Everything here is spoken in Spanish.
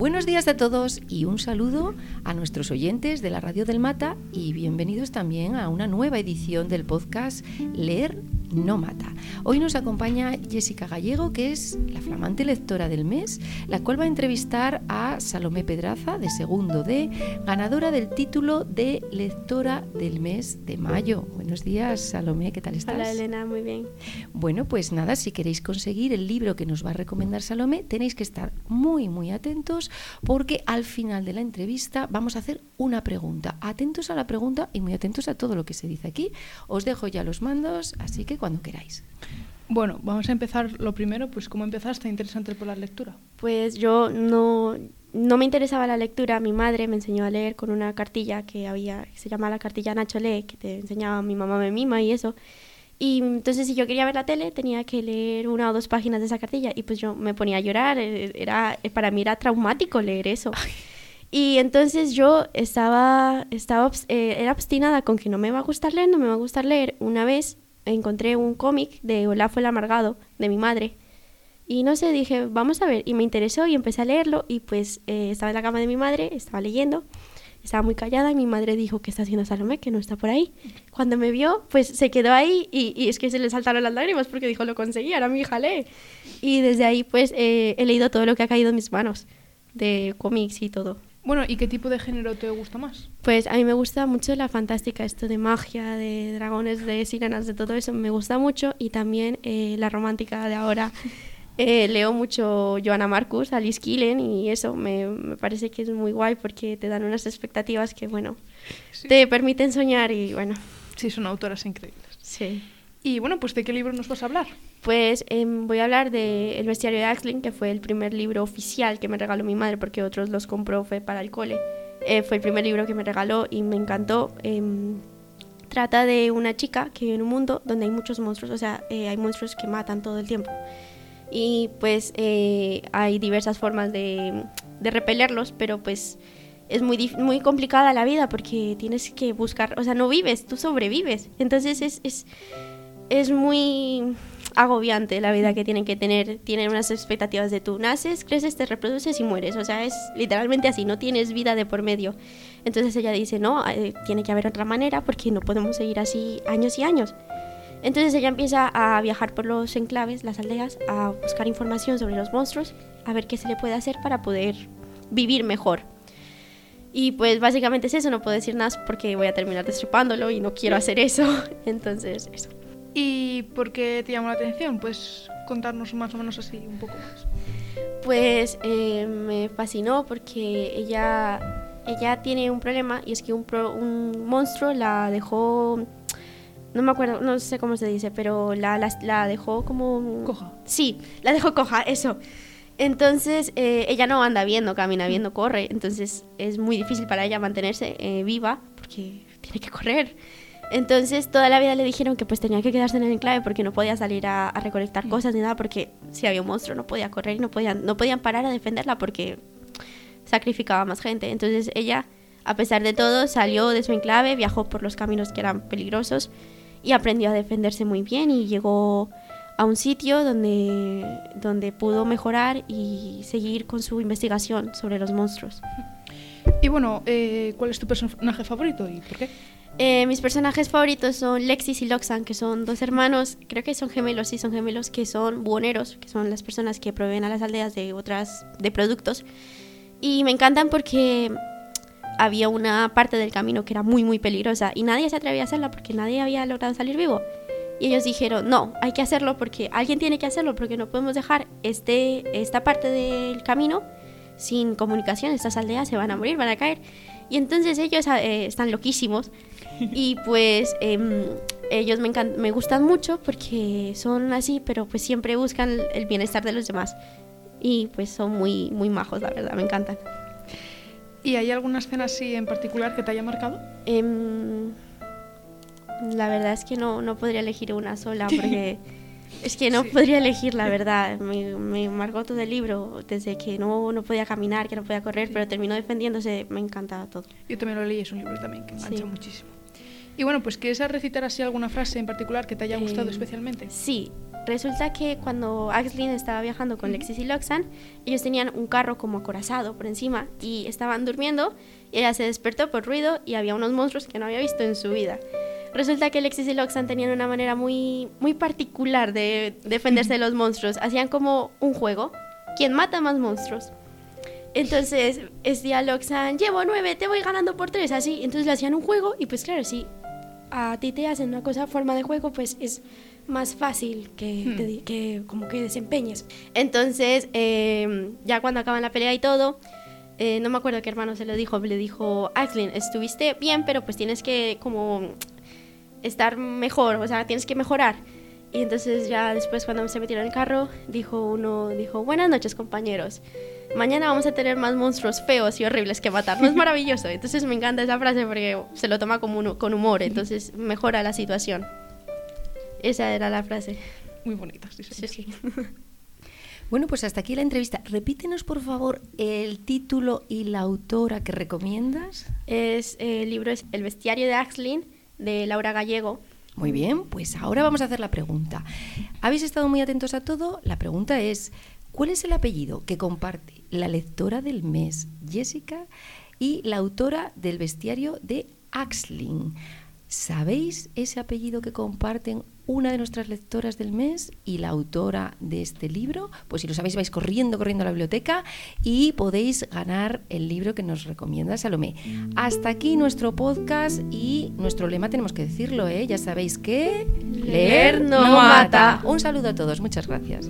Buenos días a todos y un saludo a nuestros oyentes de la Radio del Mata y bienvenidos también a una nueva edición del podcast Leer no mata. Hoy nos acompaña Jessica Gallego, que es la flamante lectora del mes, la cual va a entrevistar a Salomé Pedraza, de segundo D, ganadora del título de lectora del mes de mayo. Buenos días, Salomé, ¿qué tal estás? Hola, Elena, muy bien. Bueno, pues nada, si queréis conseguir el libro que nos va a recomendar Salomé, tenéis que estar muy, muy atentos porque al final de la entrevista vamos a hacer una pregunta. Atentos a la pregunta y muy atentos a todo lo que se dice aquí. Os dejo ya los mandos, así que cuando queráis. Bueno, vamos a empezar lo primero, pues ¿cómo empezaste interesante por la lectura? Pues yo no, no me interesaba la lectura, mi madre me enseñó a leer con una cartilla que había, que se llama la cartilla Nacho Lee, que te enseñaba mi mamá me mima y eso. Y entonces si yo quería ver la tele tenía que leer una o dos páginas de esa cartilla y pues yo me ponía a llorar, eh, era, para mí era traumático leer eso. Y entonces yo estaba, estaba eh, era obstinada con que no me va a gustar leer, no me va a gustar leer. Una vez encontré un cómic de Olaf el Amargado, de mi madre. Y no sé, dije, vamos a ver. Y me interesó y empecé a leerlo. Y pues eh, estaba en la cama de mi madre, estaba leyendo. Estaba muy callada y mi madre dijo, ¿qué está haciendo Salomé? Que no está por ahí. Cuando me vio, pues se quedó ahí y, es que se le saltaron las lágrimas porque dijo, lo conseguí, ahora mi hija lee. Y desde ahí, pues eh, he leído todo lo que ha caído en mis manos, de cómics y todo. Bueno, ¿y qué tipo de género te gusta más? Pues a mí me gusta mucho la fantástica, esto de magia, de dragones, de sirenas, de todo eso, me gusta mucho. Y también eh, la romántica de ahora. Eh, leo mucho Joanna Marcus, Alice Killen y eso me, me, parece que es muy guay porque te dan unas expectativas que, bueno, te permiten soñar y, bueno. Sí, son autoras increíbles. Sí. Y bueno, pues ¿de qué libro nos vas a hablar? Pues em, voy a hablar de El bestiario de Axling, que fue el primer libro oficial que me regaló mi madre, porque otros los compró fue para el cole. Eh, fue el primer libro que me regaló y me encantó. Em, trata de una chica que vive en un mundo donde hay muchos monstruos, o sea, eh, hay monstruos que matan todo el tiempo. Y pues eh, hay diversas formas de, de repelerlos, pero pues es muy, muy complicada la vida porque tienes que buscar, o sea, no vives, tú sobrevives. Entonces es, es es muy agobiante la vida que tienen que tener. Tienen unas expectativas de tú naces, creces, te reproduces y mueres. O sea, es literalmente así, no tienes vida de por medio. Entonces ella dice, no, eh, tiene que haber otra manera porque no podemos seguir así años y años. Entonces ella empieza a viajar por los enclaves, las aldeas, a buscar información sobre los monstruos, a ver qué se le puede hacer para poder vivir mejor. Y pues básicamente es eso, no puedo decir nada porque voy a terminar destripándolo y no quiero hacer eso. Entonces, eso. ¿Y por qué te llamó la atención? Pues contarnos más o menos así, un poco más. Pues eh, me fascinó porque ella, ella tiene un problema y es que un, un monstruo la dejó no me acuerdo, no sé cómo se dice, pero la, la, dejó como... Coja. Sí, la dejó coja, eso. Entonces eh, ella no anda viendo, camina viendo, corre. Entonces es muy difícil para ella mantenerse eh, viva porque tiene que correr. Entonces toda la vida le dijeron que pues tenía que quedarse en el enclave porque no podía salir a, recolectar cosas ni nada porque si había un monstruo no podía correr y no podían, no podían parar a defenderla porque sacrificaba más gente. Entonces ella, a pesar de todo, salió de su enclave, viajó por los caminos que eran peligrosos y aprendió a defenderse muy bien y llegó a un sitio donde, donde pudo mejorar y seguir con su investigación sobre los monstruos. Y bueno, eh, ¿cuál es tu personaje favorito y por qué? Eh, mis personajes favoritos son Lexis y Loxan, que son dos hermanos, creo que son gemelos, sí, son gemelos, que son buhoneros, que son las personas que proveen a las aldeas de otras, de productos. Y me encantan porque había una parte del camino que era muy, muy peligrosa y nadie se atrevía a hacerla porque nadie había logrado salir vivo. Y ellos dijeron, no, hay que hacerlo porque alguien tiene que hacerlo porque no podemos dejar este, esta parte del camino sin comunicación, estas aldeas se van a morir, van a caer. Y entonces ellos eh, están loquísimos y pues em, ellos me, me gustan mucho porque son así, pero pues siempre buscan el bienestar de los demás. Y pues son muy, muy majos, la verdad, me encantan. ¿Y hay alguna escena así en particular que te haya marcado? Em, la verdad es que no, no podría elegir una sola porque... Es que no podría elegir, la verdad. Me, me, marcó todo el libro, desde que no, no podía caminar, que no podía correr, pero terminó defendiéndose. Me encantaba todo. Yo también lo leí, es un libro también que me engancha muchísimo. Y bueno, pues ¿quieres recitar así alguna frase en particular que te haya gustado eh, especialmente? Sí. resulta que cuando Axlin estaba viajando con Lexis y Loxan, ellos tenían un carro como acorazado por encima y estaban durmiendo y ella se despertó por ruido y había unos monstruos que no había visto en su vida. Resulta que Lexis y Loxan tenían una manera muy, muy particular de defenderse de los monstruos. Hacían como un juego. ¿Quién mata más monstruos? Entonces, es día Loxan, llevo nueve, te voy ganando por tres, así. Entonces le hacían un juego y pues claro, si a ti te hacen una cosa forma de juego, pues es más fácil que, que como que desempeñes. Entonces, eh, ya cuando acaban la pelea y todo, eh, no me acuerdo qué hermano se lo dijo, le dijo, Axlin, estuviste bien, pero pues tienes que como estar mejor, o sea, tienes que mejorar. Y entonces ya después cuando se metieron en el carro, dijo uno, dijo, buenas noches compañeros, mañana vamos a tener más monstruos feos y horribles que matar, no es maravilloso. Entonces me encanta esa frase porque se lo toma como con humor, entonces mejora la situación. Esa era la frase. Muy bonita, sí, sí. sí, Bueno, pues hasta aquí la entrevista. Repítenos, por favor, el título y la autora que recomiendas. Es, el libro es El bestiario de Axlin, de Laura Gallego. Muy bien, pues ahora vamos a hacer la pregunta. ¿Habéis estado muy atentos a todo? La pregunta es, ¿cuál es el apellido que comparte la lectora del mes, Jessica, y la autora del bestiario de Axlin? ¿Sabéis ese apellido que comparten una de nuestras lectoras del mes y la autora de este libro? Pues si lo sabéis vais corriendo, corriendo a la biblioteca y podéis ganar el libro que nos recomienda Salomé. Hasta aquí nuestro podcast y nuestro lema tenemos que decirlo, ¿eh? Ya sabéis que leer no, mata. Un saludo a todos, muchas gracias.